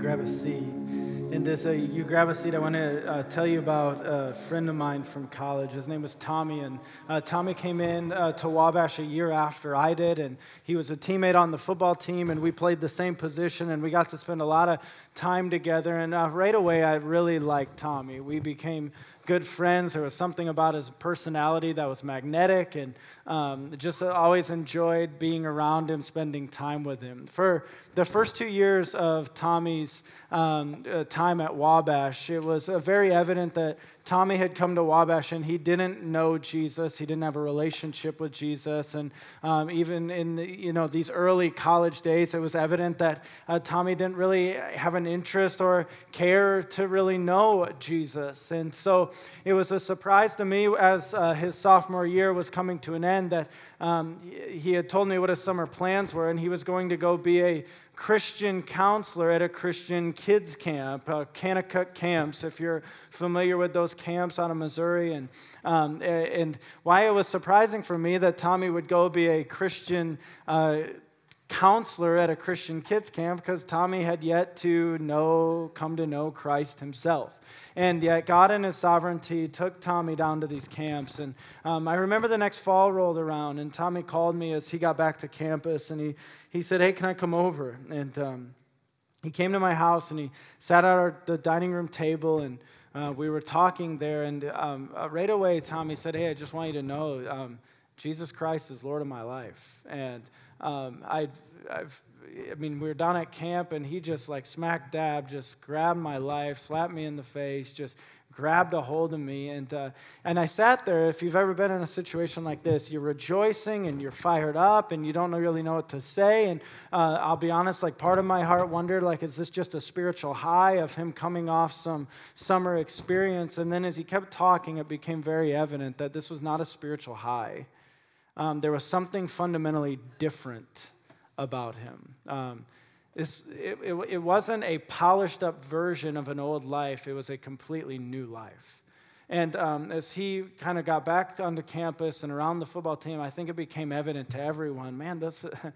grab a seat. And as uh, you grab a seat, I want to uh, tell you about a friend of mine from college. His name was Tommy, and uh, Tommy came in uh, to Wabash a year after I did, and he was a teammate on the football team, and we played the same position, and we got to spend a lot of time together. And uh, right away, I really liked Tommy. We became good friends. There was something about his personality that was magnetic, and um, just always enjoyed being around him, spending time with him. For the first two years of Tommy's um, uh, time at Wabash, it was uh, very evident that Tommy had come to Wabash and he didn't know Jesus. He didn't have a relationship with Jesus. And um, even in the, you know these early college days, it was evident that uh, Tommy didn't really have an interest or care to really know Jesus. And so it was a surprise to me as uh, his sophomore year was coming to an end that um, he had told me what his summer plans were, and he was going to go be a Christian counselor at a Christian kids camp, uh, Kanakuk camps, if you're familiar with those camps out of Missouri. And, um, and why it was surprising for me that Tommy would go be a Christian uh, counselor at a Christian kids camp because Tommy had yet to know, come to know Christ himself. And yet, God in His sovereignty took Tommy down to these camps. And um, I remember the next fall rolled around, and Tommy called me as he got back to campus, and he, he said, Hey, can I come over? And um, he came to my house, and he sat at our, the dining room table, and uh, we were talking there. And um, uh, right away, Tommy said, Hey, I just want you to know um, Jesus Christ is Lord of my life. And um, I, I've I mean, we were down at camp, and he just like smack dab, just grabbed my life, slapped me in the face, just grabbed a hold of me. And, uh, and I sat there. If you've ever been in a situation like this, you're rejoicing and you're fired up and you don't really know what to say. And uh, I'll be honest, like part of my heart wondered, like, is this just a spiritual high of him coming off some summer experience? And then as he kept talking, it became very evident that this was not a spiritual high. Um, there was something fundamentally different about him. Um, it, it, it wasn't a polished up version of an old life, it was a completely new life. And um, as he kind of got back onto campus and around the football team, I think it became evident to everyone man,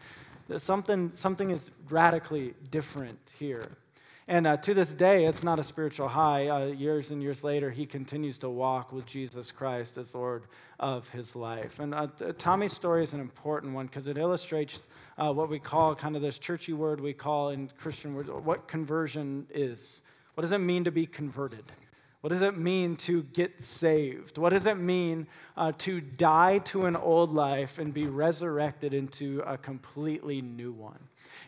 something, something is radically different here. And uh, to this day, it's not a spiritual high. Uh, years and years later, he continues to walk with Jesus Christ as Lord of his life. And uh, Tommy's story is an important one because it illustrates uh, what we call kind of this churchy word we call in Christian words what conversion is. What does it mean to be converted? What does it mean to get saved? What does it mean uh, to die to an old life and be resurrected into a completely new one?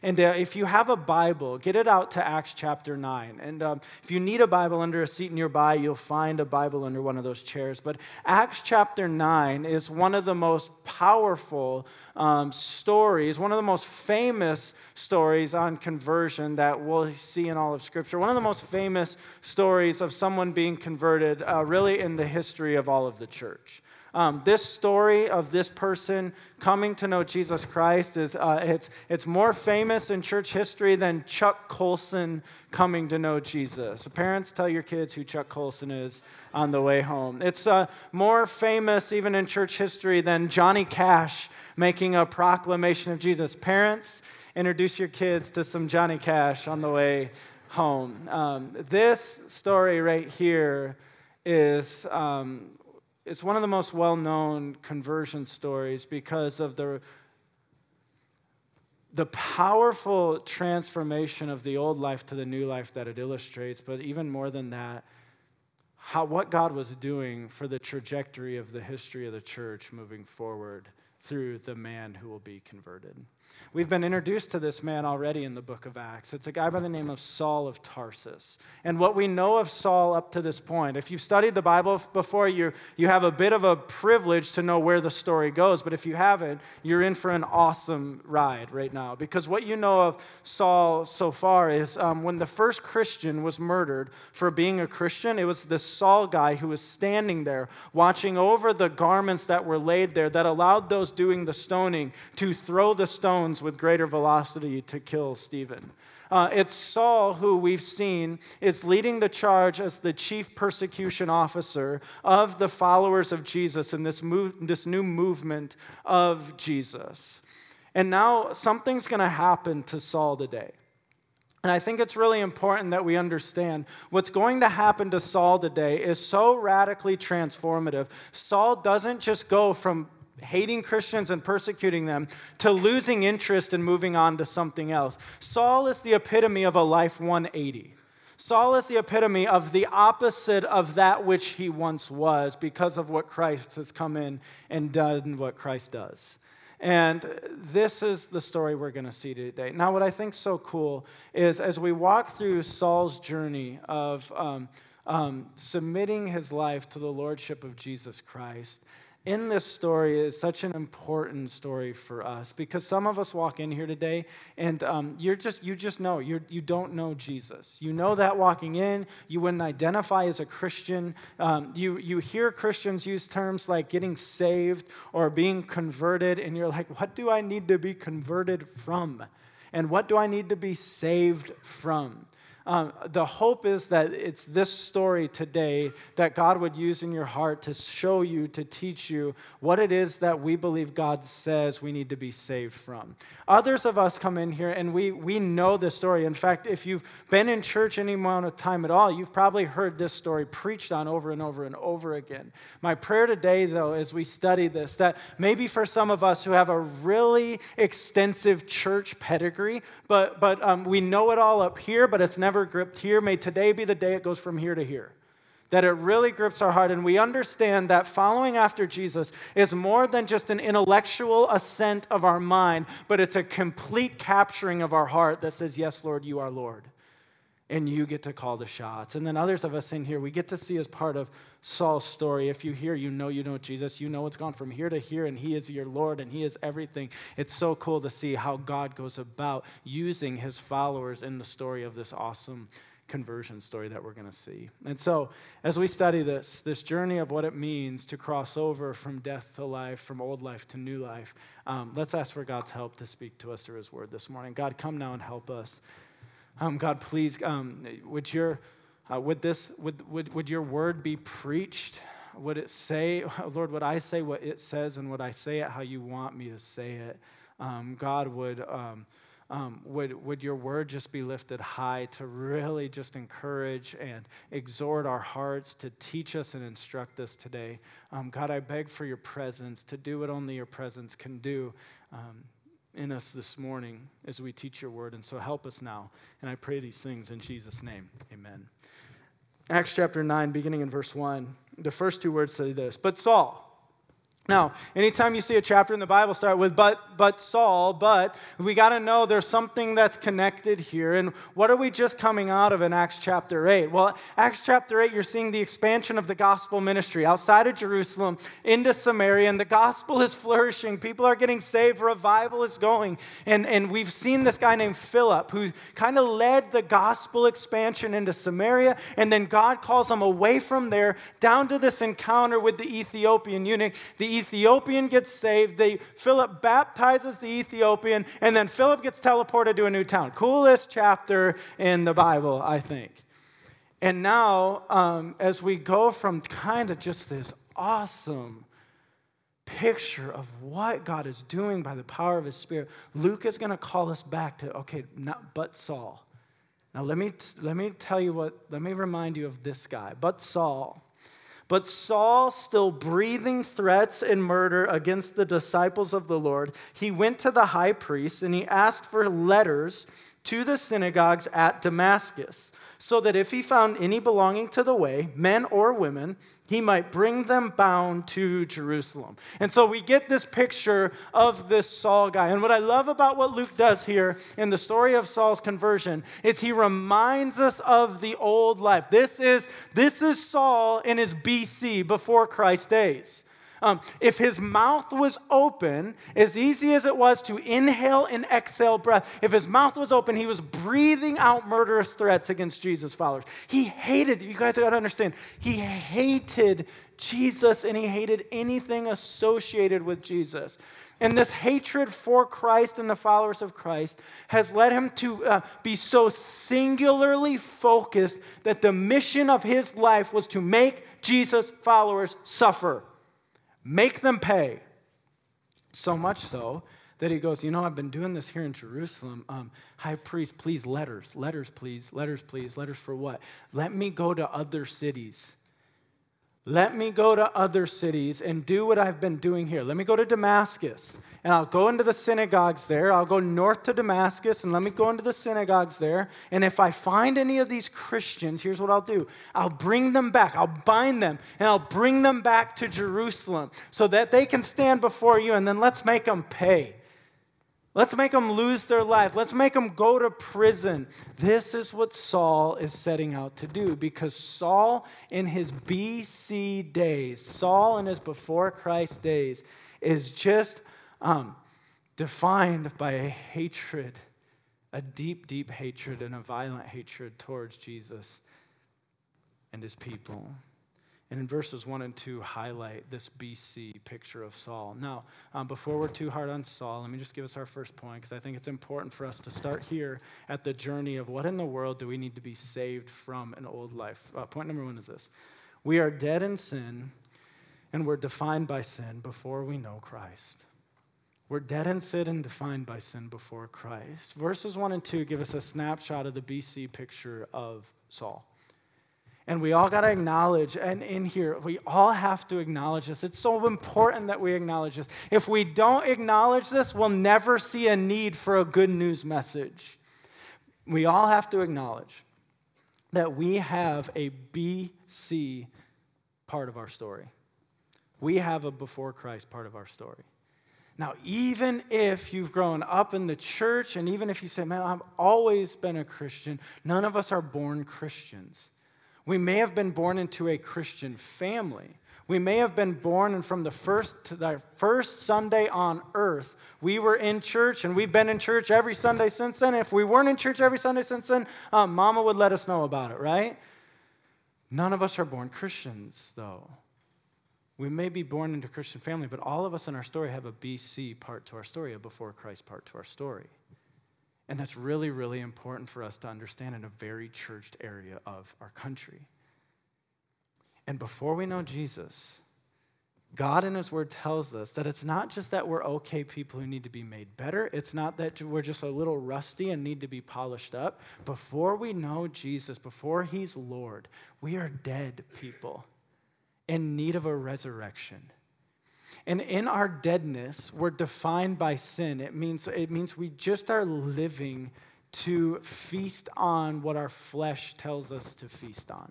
And uh, if you have a Bible, get it out to Acts chapter 9. And um, if you need a Bible under a seat nearby, you'll find a Bible under one of those chairs. But Acts chapter 9 is one of the most powerful um, stories, one of the most famous stories on conversion that we'll see in all of Scripture. One of the most famous stories of someone being converted, uh, really, in the history of all of the church. Um, this story of this person coming to know Jesus Christ is uh, it's, it's more famous in church history than Chuck Colson coming to know Jesus. So parents, tell your kids who Chuck Colson is on the way home. It's uh, more famous even in church history than Johnny Cash making a proclamation of Jesus. Parents, introduce your kids to some Johnny Cash on the way home. Um, this story right here is um, it's one of the most well known conversion stories because of the, the powerful transformation of the old life to the new life that it illustrates, but even more than that, how, what God was doing for the trajectory of the history of the church moving forward through the man who will be converted. We've been introduced to this man already in the book of Acts. It's a guy by the name of Saul of Tarsus. And what we know of Saul up to this point, if you've studied the Bible before, you, you have a bit of a privilege to know where the story goes. But if you haven't, you're in for an awesome ride right now. Because what you know of Saul so far is um, when the first Christian was murdered for being a Christian, it was this Saul guy who was standing there watching over the garments that were laid there that allowed those doing the stoning to throw the stones with greater velocity to kill Stephen. Uh, it's Saul who we've seen is leading the charge as the chief persecution officer of the followers of Jesus in this, move, this new movement of Jesus. And now something's going to happen to Saul today. And I think it's really important that we understand what's going to happen to Saul today is so radically transformative. Saul doesn't just go from hating Christians and persecuting them to losing interest and moving on to something else. Saul is the epitome of a life 180. Saul is the epitome of the opposite of that which he once was because of what Christ has come in and done what Christ does. And this is the story we're going to see today. Now, what I think so cool is as we walk through Saul's journey of um, um, submitting his life to the lordship of Jesus Christ, in this story is such an important story for us because some of us walk in here today and um, you're just you just know you're, you don't know jesus. You know that walking in you wouldn't identify as a christian. Um, you, you hear christians use terms like getting saved or being converted and you're like what do i need to be converted from? And what do i need to be saved from um, the hope is that it's this story today that God would use in your heart to show you, to teach you what it is that we believe God says we need to be saved from. Others of us come in here and we, we know this story. In fact, if you've been in church any amount of time at all, you've probably heard this story preached on over and over and over again. My prayer today, though, as we study this, that maybe for some of us who have a really extensive church pedigree, but, but um, we know it all up here, but it's never never gripped here, may today be the day it goes from here to here. That it really grips our heart, and we understand that following after Jesus is more than just an intellectual assent of our mind, but it's a complete capturing of our heart that says, Yes, Lord, you are Lord. And you get to call the shots. And then others of us in here, we get to see as part of Saul's story. If you hear, you know you know Jesus. You know it's gone from here to here, and He is your Lord, and He is everything. It's so cool to see how God goes about using His followers in the story of this awesome conversion story that we're going to see. And so, as we study this, this journey of what it means to cross over from death to life, from old life to new life, um, let's ask for God's help to speak to us through His word this morning. God, come now and help us. Um, God, please, um, would your uh, would this would, would, would your word be preached? Would it say, Lord, would I say what it says and would I say it how you want me to say it? Um, God, would, um, um, would, would your word just be lifted high to really just encourage and exhort our hearts to teach us and instruct us today? Um, God, I beg for your presence to do what only your presence can do in us this morning as we teach your word. And so help us now. And I pray these things in Jesus' name. Amen. Acts chapter 9, beginning in verse 1, the first two words say this But Saul, now, anytime you see a chapter in the Bible start with but but Saul, but we got to know there's something that's connected here. And what are we just coming out of in Acts chapter 8? Well, Acts chapter 8 you're seeing the expansion of the gospel ministry outside of Jerusalem into Samaria and the gospel is flourishing. People are getting saved, revival is going. And and we've seen this guy named Philip who kind of led the gospel expansion into Samaria and then God calls him away from there down to this encounter with the Ethiopian eunuch. The Ethiopian gets saved. They, Philip baptizes the Ethiopian, and then Philip gets teleported to a new town. Coolest chapter in the Bible, I think. And now, um, as we go from kind of just this awesome picture of what God is doing by the power of His Spirit, Luke is going to call us back to okay, not but Saul. Now let me let me tell you what. Let me remind you of this guy. But Saul but Saul, still breathing threats and murder against the disciples of the Lord, he went to the high priest and he asked for letters to the synagogues at Damascus, so that if he found any belonging to the way, men or women, he might bring them bound to Jerusalem. And so we get this picture of this Saul guy. And what I love about what Luke does here in the story of Saul's conversion is he reminds us of the old life. This is, this is Saul in his BC, before Christ's days. Um, if his mouth was open, as easy as it was to inhale and exhale breath, if his mouth was open, he was breathing out murderous threats against Jesus' followers. He hated, you guys got to understand, he hated Jesus and he hated anything associated with Jesus. And this hatred for Christ and the followers of Christ has led him to uh, be so singularly focused that the mission of his life was to make Jesus' followers suffer make them pay. So much so that he goes, You know, I've been doing this here in Jerusalem. Um, high priest, please, letters, letters, please, letters, please, letters for what? Let me go to other cities let me go to other cities and do what I've been doing here. Let me go to Damascus and I'll go into the synagogues there. I'll go north to Damascus and let me go into the synagogues there. And if I find any of these Christians, here's what I'll do I'll bring them back. I'll bind them and I'll bring them back to Jerusalem so that they can stand before you and then let's make them pay. Let's make them lose their life. Let's make them go to prison. This is what Saul is setting out to do because Saul, in his BC days, Saul in his before Christ days, is just um, defined by a hatred, a deep, deep hatred, and a violent hatred towards Jesus and his people. And in verses 1 and 2, highlight this BC picture of Saul. Now, um, before we're too hard on Saul, let me just give us our first point because I think it's important for us to start here at the journey of what in the world do we need to be saved from an old life. Uh, point number one is this We are dead in sin, and we're defined by sin before we know Christ. We're dead in sin and defined by sin before Christ. Verses 1 and 2 give us a snapshot of the BC picture of Saul. And we all got to acknowledge, and in here, we all have to acknowledge this. It's so important that we acknowledge this. If we don't acknowledge this, we'll never see a need for a good news message. We all have to acknowledge that we have a BC part of our story. We have a before Christ part of our story. Now, even if you've grown up in the church, and even if you say, man, I've always been a Christian, none of us are born Christians. We may have been born into a Christian family. We may have been born, and from the first to the first Sunday on earth, we were in church, and we've been in church every Sunday since then. If we weren't in church every Sunday since then, um, Mama would let us know about it, right? None of us are born Christians, though. We may be born into a Christian family, but all of us in our story have a BC part to our story, a before Christ part to our story. And that's really, really important for us to understand in a very churched area of our country. And before we know Jesus, God in His Word tells us that it's not just that we're okay people who need to be made better. It's not that we're just a little rusty and need to be polished up. Before we know Jesus, before He's Lord, we are dead people in need of a resurrection. And in our deadness, we're defined by sin. It means, it means we just are living to feast on what our flesh tells us to feast on.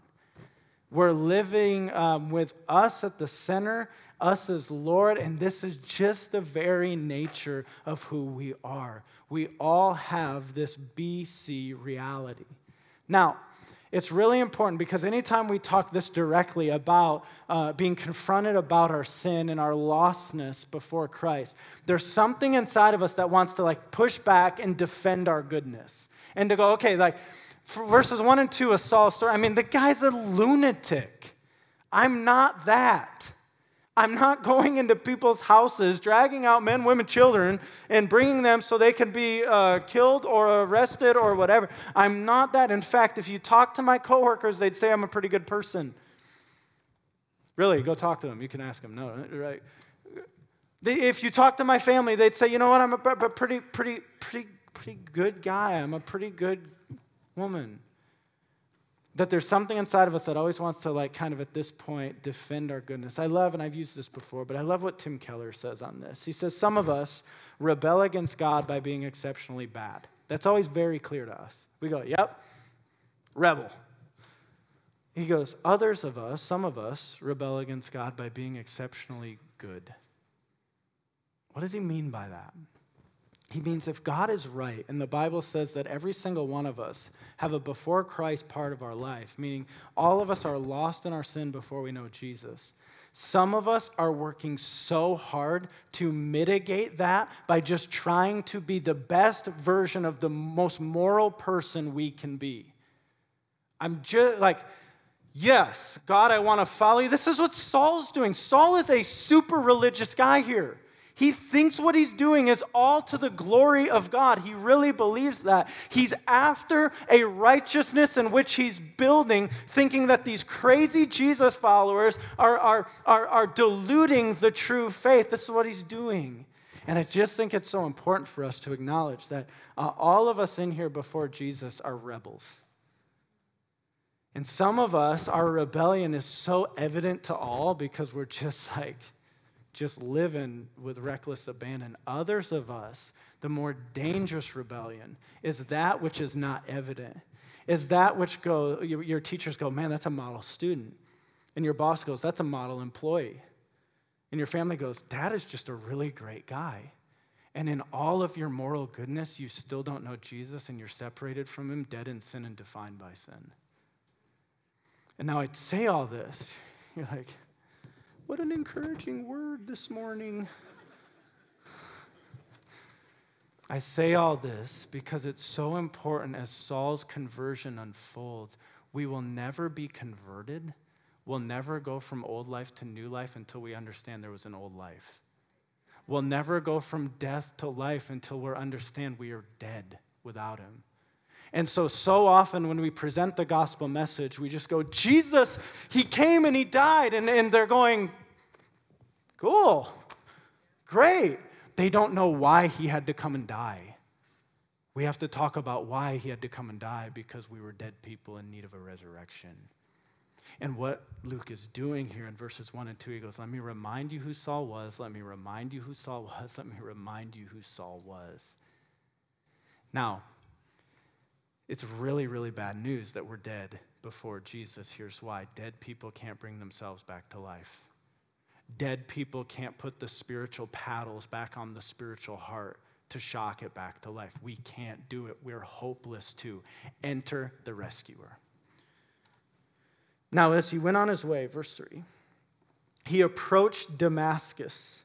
We're living um, with us at the center, us as Lord, and this is just the very nature of who we are. We all have this BC reality. Now, it's really important because anytime we talk this directly about uh, being confronted about our sin and our lostness before Christ, there's something inside of us that wants to like push back and defend our goodness and to go, okay, like verses one and two of Saul's story. I mean, the guy's a lunatic. I'm not that. I'm not going into people's houses, dragging out men, women, children, and bringing them so they can be uh, killed or arrested or whatever. I'm not that. In fact, if you talk to my coworkers, they'd say I'm a pretty good person. Really, go talk to them. You can ask them. No, right? They, if you talk to my family, they'd say, you know what? I'm a, a pretty, pretty, pretty, pretty good guy. I'm a pretty good woman that there's something inside of us that always wants to like kind of at this point defend our goodness. I love and i've used this before but i love what tim keller says on this. He says some of us rebel against god by being exceptionally bad. That's always very clear to us. We go yep rebel. He goes others of us some of us rebel against god by being exceptionally good. What does he mean by that he means if God is right, and the Bible says that every single one of us have a before Christ part of our life, meaning all of us are lost in our sin before we know Jesus. Some of us are working so hard to mitigate that by just trying to be the best version of the most moral person we can be. I'm just like, yes, God, I want to follow you. This is what Saul's doing. Saul is a super religious guy here. He thinks what he's doing is all to the glory of God. He really believes that. He's after a righteousness in which he's building, thinking that these crazy Jesus followers are, are, are, are diluting the true faith. This is what he's doing. And I just think it's so important for us to acknowledge that uh, all of us in here before Jesus are rebels. And some of us, our rebellion is so evident to all because we're just like, just living with reckless abandon. Others of us, the more dangerous rebellion is that which is not evident. Is that which go your, teachers go, man, that's a model student. And your boss goes, that's a model employee. And your family goes, Dad is just a really great guy. And in all of your moral goodness, you still don't know Jesus and you're separated from him, dead in sin and defined by sin. And now I'd say all this. You're like, what an encouraging word this morning. I say all this because it's so important as Saul's conversion unfolds. We will never be converted. We'll never go from old life to new life until we understand there was an old life. We'll never go from death to life until we understand we are dead without him. And so, so often when we present the gospel message, we just go, Jesus, he came and he died. And, and they're going, cool, great. They don't know why he had to come and die. We have to talk about why he had to come and die because we were dead people in need of a resurrection. And what Luke is doing here in verses 1 and 2, he goes, Let me remind you who Saul was. Let me remind you who Saul was. Let me remind you who Saul was. Now, it's really, really bad news that we're dead before Jesus. Here's why dead people can't bring themselves back to life. Dead people can't put the spiritual paddles back on the spiritual heart to shock it back to life. We can't do it. We're hopeless to. Enter the rescuer. Now, as he went on his way, verse 3, he approached Damascus.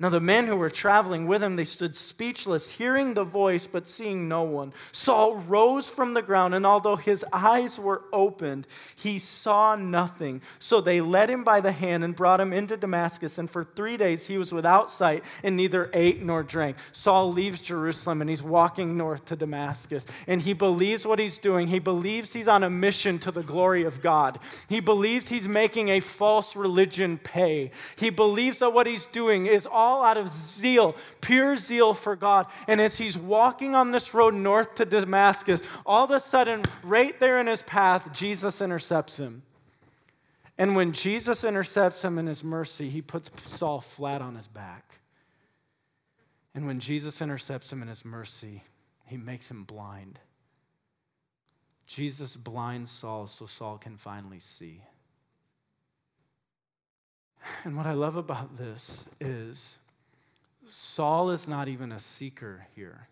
Now, the men who were traveling with him, they stood speechless, hearing the voice, but seeing no one. Saul rose from the ground, and although his eyes were opened, he saw nothing. So they led him by the hand and brought him into Damascus, and for three days he was without sight and neither ate nor drank. Saul leaves Jerusalem, and he's walking north to Damascus, and he believes what he's doing. He believes he's on a mission to the glory of God. He believes he's making a false religion pay. He believes that what he's doing is all all out of zeal, pure zeal for God. And as he's walking on this road north to Damascus, all of a sudden, right there in his path, Jesus intercepts him. And when Jesus intercepts him in his mercy, he puts Saul flat on his back. And when Jesus intercepts him in his mercy, he makes him blind. Jesus blinds Saul so Saul can finally see. And what I love about this is Saul is not even a seeker here.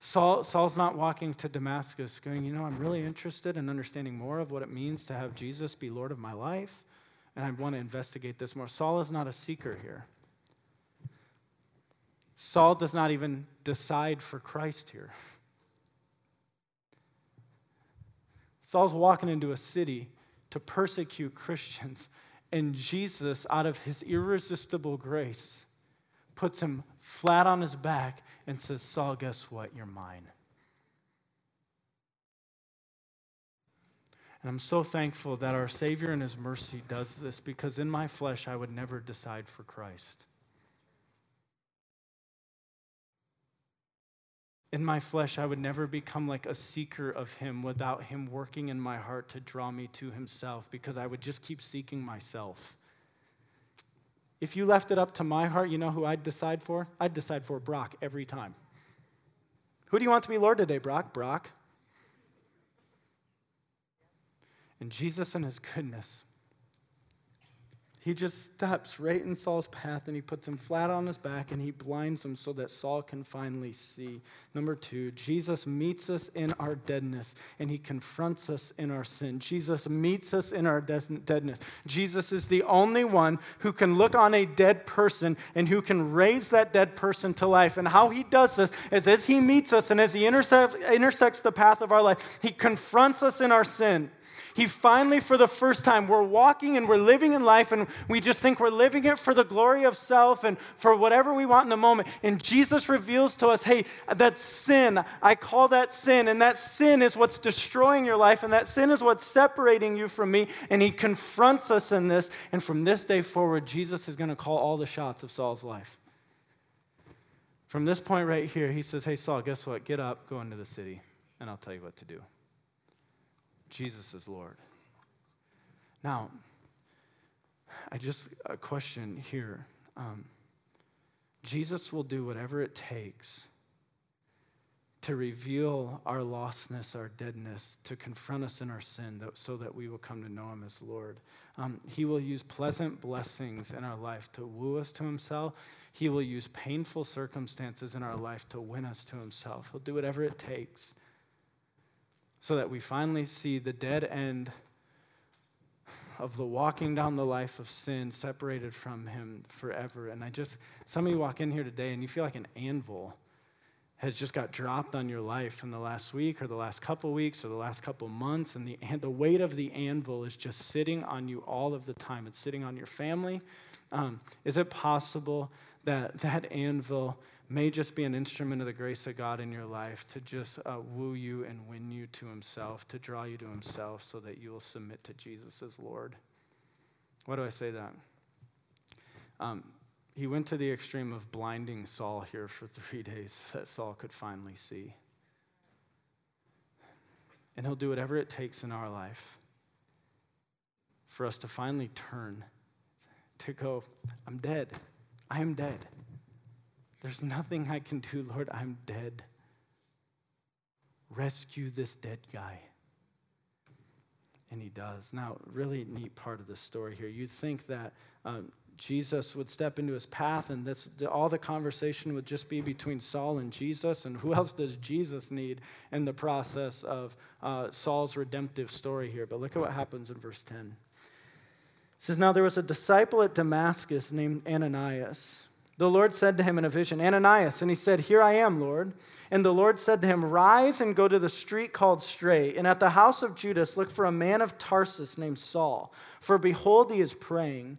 Saul, Saul's not walking to Damascus going, you know, I'm really interested in understanding more of what it means to have Jesus be Lord of my life, and I want to investigate this more. Saul is not a seeker here. Saul does not even decide for Christ here. Saul's walking into a city to persecute Christians and Jesus, out of his irresistible grace, puts him flat on his back and says, Saul, guess what? You're mine. And I'm so thankful that our Savior in His mercy does this because in my flesh I would never decide for Christ. In my flesh, I would never become like a seeker of Him without Him working in my heart to draw me to Himself because I would just keep seeking myself. If you left it up to my heart, you know who I'd decide for? I'd decide for Brock every time. Who do you want to be Lord today, Brock? Brock. And Jesus, in His goodness, he just steps right in Saul's path and he puts him flat on his back and he blinds him so that Saul can finally see. Number two, Jesus meets us in our deadness and he confronts us in our sin. Jesus meets us in our deadness. Jesus is the only one who can look on a dead person and who can raise that dead person to life. And how he does this is as he meets us and as he intersects, intersects the path of our life, he confronts us in our sin. He finally, for the first time, we're walking and we're living in life, and we just think we're living it for the glory of self and for whatever we want in the moment. And Jesus reveals to us, hey, that sin, I call that sin, and that sin is what's destroying your life, and that sin is what's separating you from me. And He confronts us in this. And from this day forward, Jesus is going to call all the shots of Saul's life. From this point right here, he says, Hey, Saul, guess what? Get up, go into the city, and I'll tell you what to do. Jesus is Lord. Now, I just, a question here. Um, Jesus will do whatever it takes to reveal our lostness, our deadness, to confront us in our sin so that we will come to know him as Lord. Um, he will use pleasant blessings in our life to woo us to himself. He will use painful circumstances in our life to win us to himself. He'll do whatever it takes so that we finally see the dead end of the walking down the life of sin separated from him forever. And I just, some of you walk in here today and you feel like an anvil has just got dropped on your life in the last week or the last couple weeks or the last couple months. And the, and the weight of the anvil is just sitting on you all of the time. It's sitting on your family. Um, is it possible that that anvil may just be an instrument of the grace of God in your life to just uh, woo you and win you to Himself, to draw you to Himself so that you will submit to Jesus as Lord. Why do I say that? Um, he went to the extreme of blinding Saul here for three days so that Saul could finally see. And he'll do whatever it takes in our life for us to finally turn, to go, I'm dead. I am dead. There's nothing I can do, Lord. I'm dead. Rescue this dead guy. And he does. Now, really neat part of the story here. You'd think that um, Jesus would step into his path and this, all the conversation would just be between Saul and Jesus. And who else does Jesus need in the process of uh, Saul's redemptive story here? But look at what happens in verse 10. It says, Now there was a disciple at Damascus named Ananias. The Lord said to him in a vision, Ananias. And he said, Here I am, Lord. And the Lord said to him, Rise and go to the street called Straight, and at the house of Judas look for a man of Tarsus named Saul. For behold, he is praying.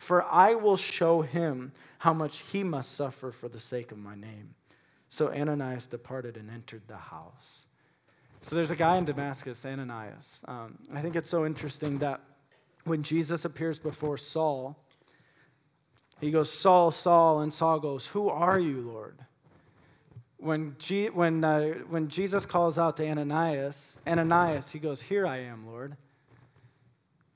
For I will show him how much he must suffer for the sake of my name. So Ananias departed and entered the house. So there's a guy in Damascus, Ananias. Um, I think it's so interesting that when Jesus appears before Saul, he goes, Saul, Saul, and Saul goes, Who are you, Lord? When, G- when, uh, when Jesus calls out to Ananias, Ananias, he goes, Here I am, Lord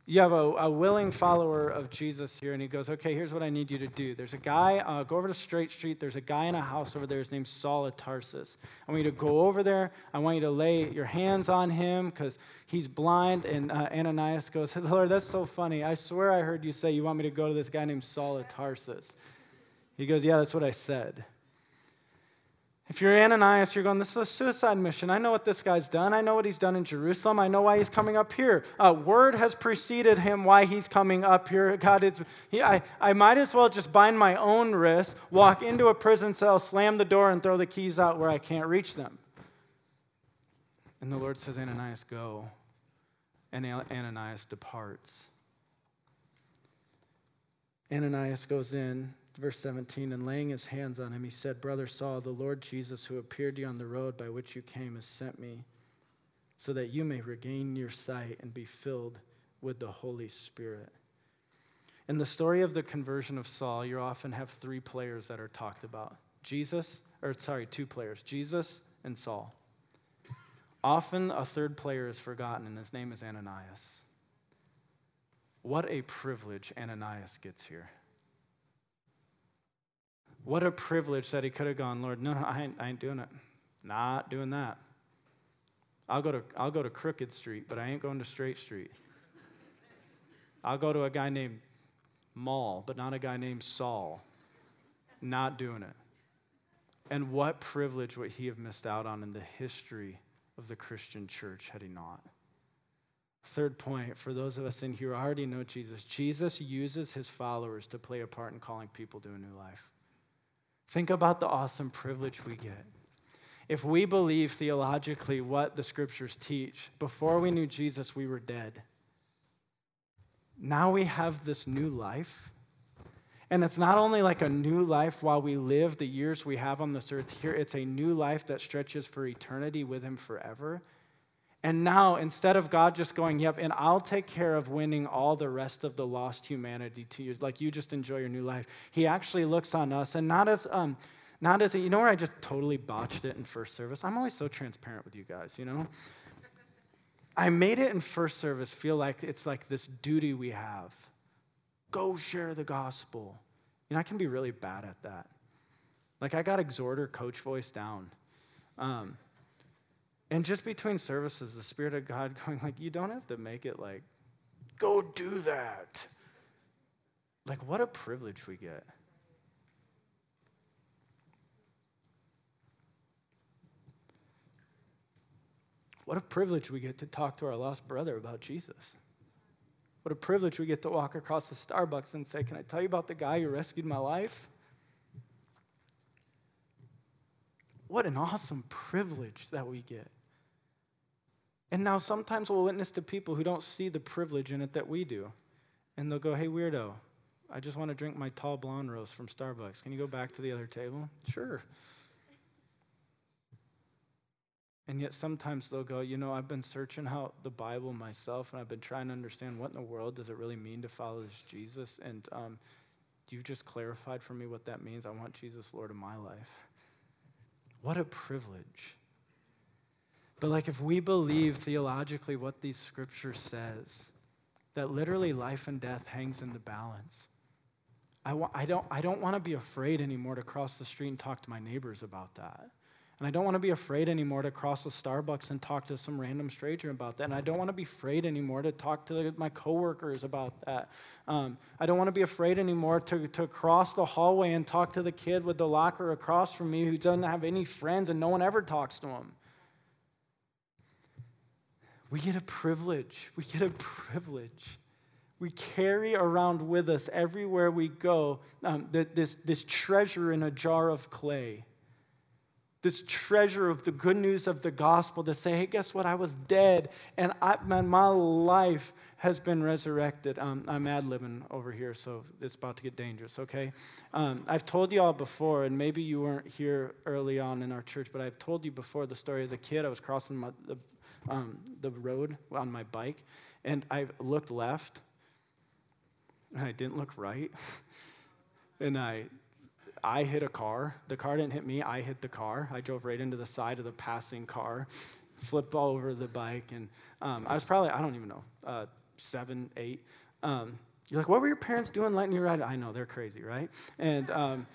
you have a, a, willing follower of Jesus here, and he goes, Okay, here's what I need you to do. There's a guy, uh, go over to Straight Street. There's a guy in a house over there. His name's Saul of Tarsus. I want you to go over there. I want you to lay your hands on him because he's blind. And uh, Ananias goes, Lord, that's so funny. I swear I heard you say you want me to go to this guy named Saul of Tarsus. He goes, Yeah, that's what I said. If you're Ananias, you're going, This is a suicide mission. I know what this guy's done. I know what he's done in Jerusalem. I know why he's coming up here. Uh, word has preceded him why he's coming up here. God, it's, he, I, I might as well just bind my own wrist, walk into a prison cell, slam the door, and throw the keys out where I can't reach them. And the Lord says, Ananias, go. And Ananias departs. Ananias goes in verse 17, and laying his hands on him, he said, Brother Saul, the Lord Jesus, who appeared to you on the road by which you came, has sent me so that you may regain your sight and be filled with the Holy Spirit. In the story of the conversion of Saul, you often have three players that are talked about Jesus, or sorry, two players, Jesus and Saul. Often a third player is forgotten, and his name is Ananias. What a privilege Ananias gets here. What a privilege that he could have gone, Lord, no, no, I ain't, I ain't doing it. Not doing that. I'll go, to, I'll go to Crooked Street, but I ain't going to Straight Street. I'll go to a guy named Maul, but not a guy named Saul. Not doing it. And what privilege would he have missed out on in the history of the Christian church had he not? Third point, for those of us in here who already know Jesus, Jesus uses his followers to play a part in calling people to a new life. Think about the awesome privilege we get. If we believe theologically what the scriptures teach, before we knew Jesus, we were dead. Now we have this new life. And it's not only like a new life while we live the years we have on this earth here, it's a new life that stretches for eternity with Him forever. And now, instead of God just going, yep, and I'll take care of winning all the rest of the lost humanity to you, like you just enjoy your new life, He actually looks on us, and not as, um, not as, you know where I just totally botched it in first service? I'm always so transparent with you guys, you know? I made it in first service feel like it's like this duty we have. Go share the gospel. You know, I can be really bad at that. Like, I got exhorter coach voice down. Um, and just between services, the Spirit of God going, like, you don't have to make it like, go do that. Like, what a privilege we get. What a privilege we get to talk to our lost brother about Jesus. What a privilege we get to walk across the Starbucks and say, Can I tell you about the guy who rescued my life? What an awesome privilege that we get. And now sometimes we'll witness to people who don't see the privilege in it that we do. And they'll go, hey, weirdo, I just want to drink my tall blonde roast from Starbucks. Can you go back to the other table? Sure. And yet sometimes they'll go, you know, I've been searching out the Bible myself and I've been trying to understand what in the world does it really mean to follow this Jesus. And um, you've just clarified for me what that means. I want Jesus Lord of my life. What a privilege. But, like, if we believe theologically what these scriptures says, that literally life and death hangs in the balance. I, wa- I don't, I don't want to be afraid anymore to cross the street and talk to my neighbors about that. And I don't want to be afraid anymore to cross a Starbucks and talk to some random stranger about that. And I don't want to be afraid anymore to talk to my coworkers about that. Um, I don't want to be afraid anymore to, to cross the hallway and talk to the kid with the locker across from me who doesn't have any friends and no one ever talks to him. We get a privilege. We get a privilege. We carry around with us everywhere we go um, this, this treasure in a jar of clay. This treasure of the good news of the gospel to say, hey, guess what? I was dead and I, man, my life has been resurrected. Um, I'm ad libbing over here, so it's about to get dangerous, okay? Um, I've told you all before, and maybe you weren't here early on in our church, but I've told you before the story. As a kid, I was crossing my, the um, the road on my bike, and I looked left, and I didn't look right, and I I hit a car. The car didn't hit me. I hit the car. I drove right into the side of the passing car, flipped all over the bike, and um, I was probably I don't even know uh, seven, eight. Um, you're like, what were your parents doing letting you ride? I know they're crazy, right? And um,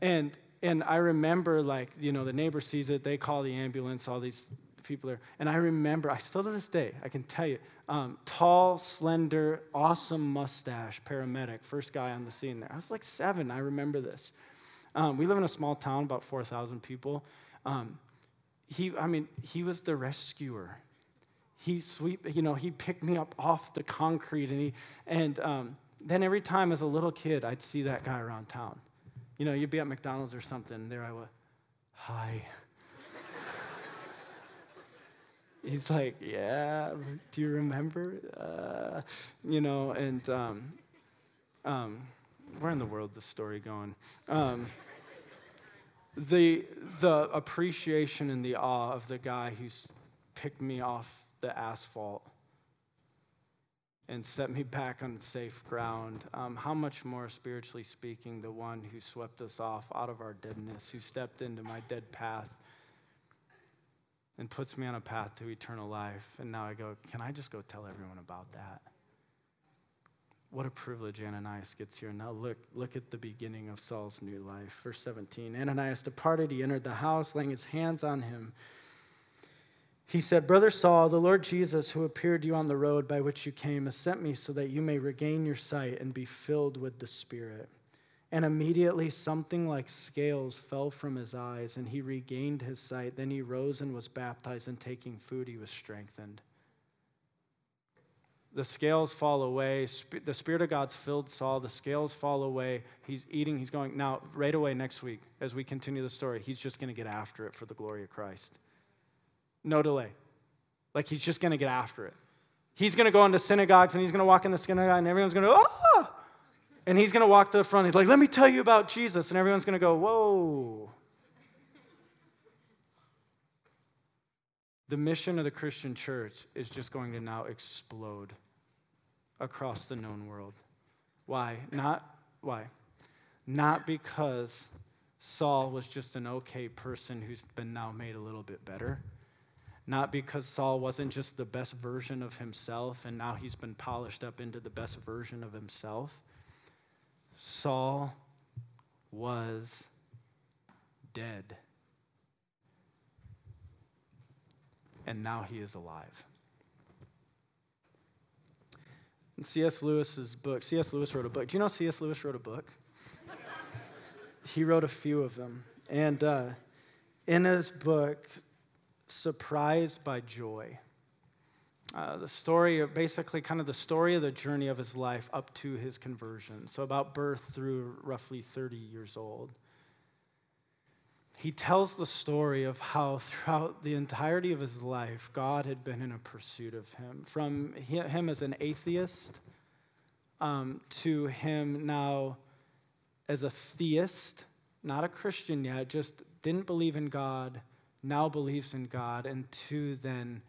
and and I remember like you know the neighbor sees it, they call the ambulance, all these people there. And I remember, I still to this day, I can tell you, um, tall, slender, awesome mustache paramedic, first guy on the scene there. I was like seven, I remember this. Um, we live in a small town, about 4,000 people. Um, he, I mean, he was the rescuer. He sweep, you know, he picked me up off the concrete, and he, and um, then every time as a little kid, I'd see that guy around town. You know, you'd be at McDonald's or something, and there I was, hi. He's like, yeah, do you remember? Uh, you know, and um, um, where in the world this story going? Um, the, the appreciation and the awe of the guy who's picked me off the asphalt and set me back on safe ground. Um, how much more, spiritually speaking, the one who swept us off out of our deadness, who stepped into my dead path and puts me on a path to eternal life. And now I go, can I just go tell everyone about that? What a privilege Ananias gets here. Now look, look at the beginning of Saul's new life. Verse 17 Ananias departed, he entered the house, laying his hands on him. He said, Brother Saul, the Lord Jesus, who appeared to you on the road by which you came, has sent me so that you may regain your sight and be filled with the Spirit. And immediately something like scales fell from his eyes, and he regained his sight. Then he rose and was baptized, and taking food, he was strengthened. The scales fall away. The Spirit of God's filled Saul. The scales fall away. He's eating. He's going. Now, right away next week, as we continue the story, he's just going to get after it for the glory of Christ. No delay. Like he's just going to get after it. He's going to go into synagogues and he's going to walk in the synagogue and everyone's going to go, ah! And he's going to walk to the front. He's like, let me tell you about Jesus. And everyone's going to go, whoa. The mission of the Christian church is just going to now explode across the known world. Why? Not why? Not because Saul was just an okay person who's been now made a little bit better. Not because Saul wasn't just the best version of himself and now he's been polished up into the best version of himself. Saul was dead. And now he is alive. In C.S. Lewis's book, C.S. Lewis wrote a book. Do you know C.S. Lewis wrote a book? he wrote a few of them. And uh, in his book, Surprised by Joy, uh, the story, basically, kind of the story of the journey of his life up to his conversion. So, about birth through roughly 30 years old. He tells the story of how, throughout the entirety of his life, God had been in a pursuit of him. From him as an atheist um, to him now as a theist, not a Christian yet, just didn't believe in God, now believes in God, and to then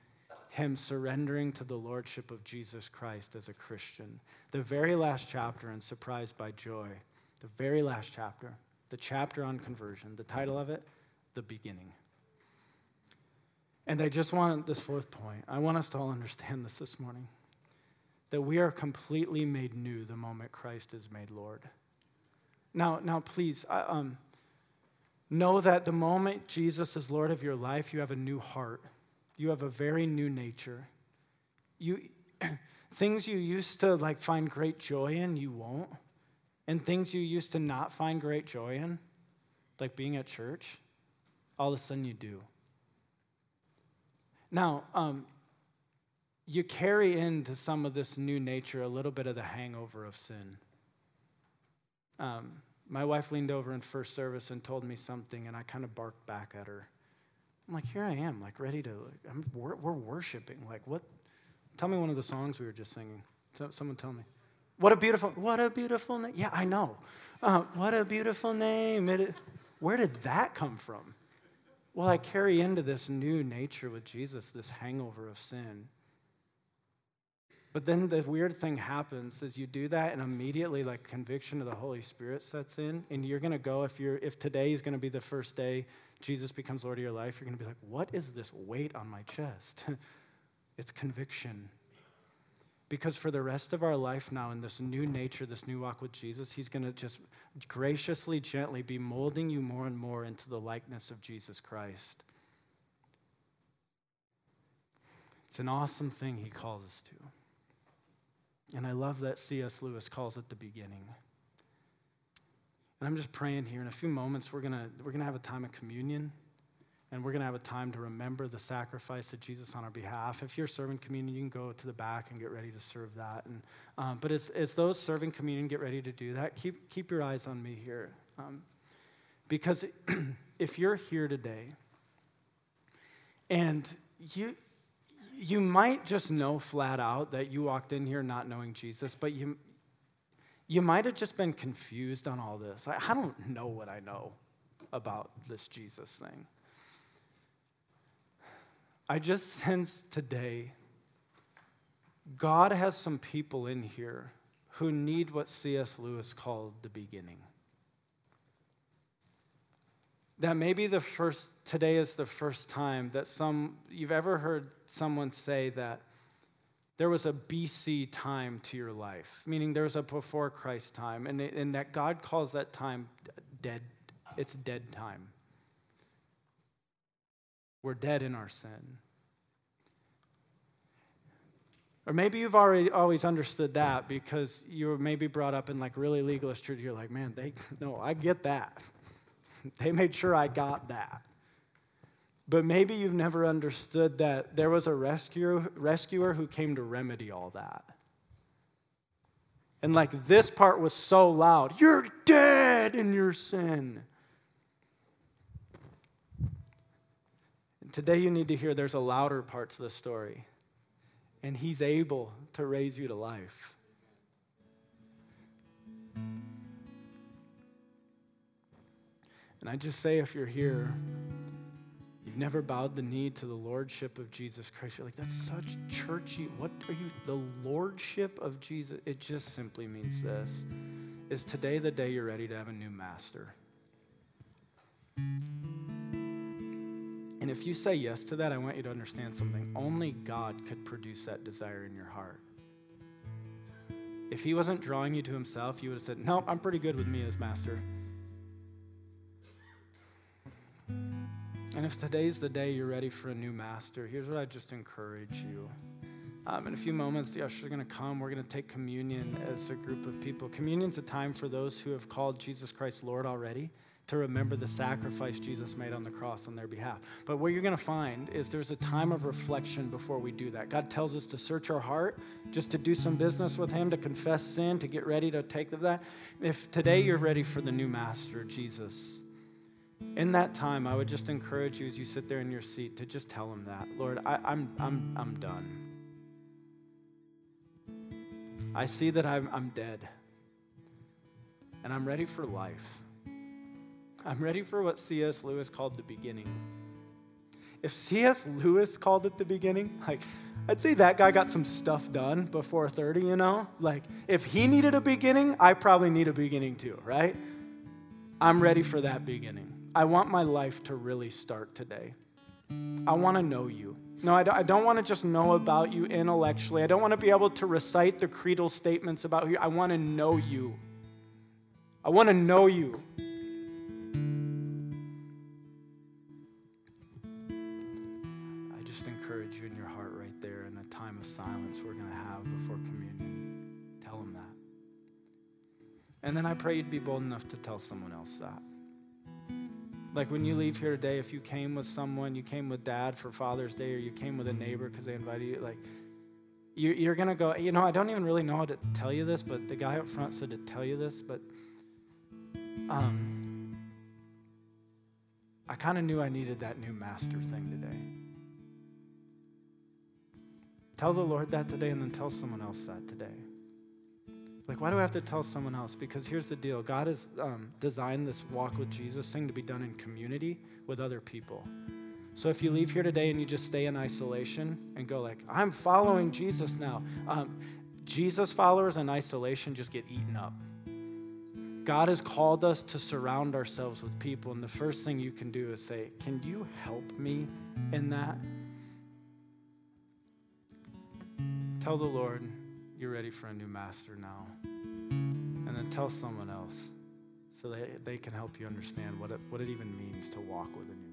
him surrendering to the lordship of Jesus Christ as a Christian. The very last chapter in Surprised by Joy, the very last chapter, the chapter on conversion, the title of it, The Beginning. And I just want this fourth point. I want us to all understand this this morning that we are completely made new the moment Christ is made Lord. Now, now please, um, know that the moment Jesus is Lord of your life, you have a new heart. You have a very new nature. You, things you used to like find great joy in, you won't. And things you used to not find great joy in, like being at church, all of a sudden you do. Now, um, you carry into some of this new nature a little bit of the hangover of sin. Um, my wife leaned over in first service and told me something, and I kind of barked back at her. I'm like, here I am, like ready to, like, we're, we're worshiping. Like, what? Tell me one of the songs we were just singing. Someone tell me. What a beautiful, what a beautiful name. Yeah, I know. Uh, what a beautiful name. It, where did that come from? Well, I carry into this new nature with Jesus, this hangover of sin. But then the weird thing happens is you do that and immediately like conviction of the Holy Spirit sets in and you're going to go if you're if today is going to be the first day Jesus becomes Lord of your life, you're going to be like, "What is this weight on my chest?" it's conviction. Because for the rest of our life now, in this new nature, this new walk with Jesus, He's going to just graciously, gently be molding you more and more into the likeness of Jesus Christ. It's an awesome thing He calls us to. And I love that C.S. Lewis calls it the beginning. And I'm just praying here in a few moments, we're going we're going to have a time of communion. And we're going to have a time to remember the sacrifice of Jesus on our behalf. If you're serving communion, you can go to the back and get ready to serve that. And, um, but as, as those serving communion get ready to do that, keep, keep your eyes on me here. Um, because if you're here today and you, you might just know flat out that you walked in here not knowing Jesus, but you, you might have just been confused on all this. I, I don't know what I know about this Jesus thing. I just sense today God has some people in here who need what C.S. Lewis called the beginning. That maybe the first, today is the first time that some, you've ever heard someone say that there was a BC time to your life, meaning there was a before Christ time, and, and that God calls that time dead. It's dead time. We're dead in our sin. Or maybe you've already always understood that because you were maybe brought up in like really legalist church. You're like, man, they no, I get that. they made sure I got that. But maybe you've never understood that there was a rescuer, rescuer who came to remedy all that. And like this part was so loud, you're dead in your sin. And today you need to hear there's a louder part to the story and He's able to raise you to life. And I just say, if you're here, never bowed the knee to the Lordship of Jesus Christ, you're like, that's such churchy. What are you? The Lordship of Jesus. It just simply means this Is today the day you're ready to have a new master? And if you say yes to that, I want you to understand something. Only God could produce that desire in your heart. If He wasn't drawing you to Himself, you would have said, Nope, I'm pretty good with me as master. And if today's the day you're ready for a new master, here's what I just encourage you. Um, in a few moments, the ushers are going to come. We're going to take communion as a group of people. Communion's a time for those who have called Jesus Christ Lord already to remember the sacrifice Jesus made on the cross on their behalf. But what you're going to find is there's a time of reflection before we do that. God tells us to search our heart, just to do some business with Him, to confess sin, to get ready to take that. If today you're ready for the new master, Jesus, in that time, I would just encourage you as you sit there in your seat to just tell Him that. Lord, I, I'm, I'm, I'm done. I see that I'm, I'm dead, and I'm ready for life. I'm ready for what C.S. Lewis called the beginning. If C.S. Lewis called it the beginning, like, I'd say that guy got some stuff done before 30, you know? Like, if he needed a beginning, I probably need a beginning too, right? I'm ready for that beginning. I want my life to really start today. I want to know you. No, I don't want to just know about you intellectually. I don't want to be able to recite the creedal statements about you. I want to know you. I want to know you. I just encourage you in your heart right there in a the time of silence we're going to have before communion. Tell them that. And then I pray you'd be bold enough to tell someone else that. Like when you leave here today, if you came with someone, you came with dad for Father's Day, or you came with a neighbor because they invited you, like, you're going to go, you know, I don't even really know how to tell you this, but the guy up front said to tell you this, but um, I kind of knew I needed that new master thing today. Tell the Lord that today and then tell someone else that today. Like, why do I have to tell someone else? Because here's the deal God has um, designed this walk with Jesus thing to be done in community with other people. So if you leave here today and you just stay in isolation and go, like, I'm following Jesus now, um, Jesus followers in isolation just get eaten up. God has called us to surround ourselves with people, and the first thing you can do is say, Can you help me in that? Tell the Lord, you're ready for a new master now. And then tell someone else so that they can help you understand what it, what it even means to walk with a new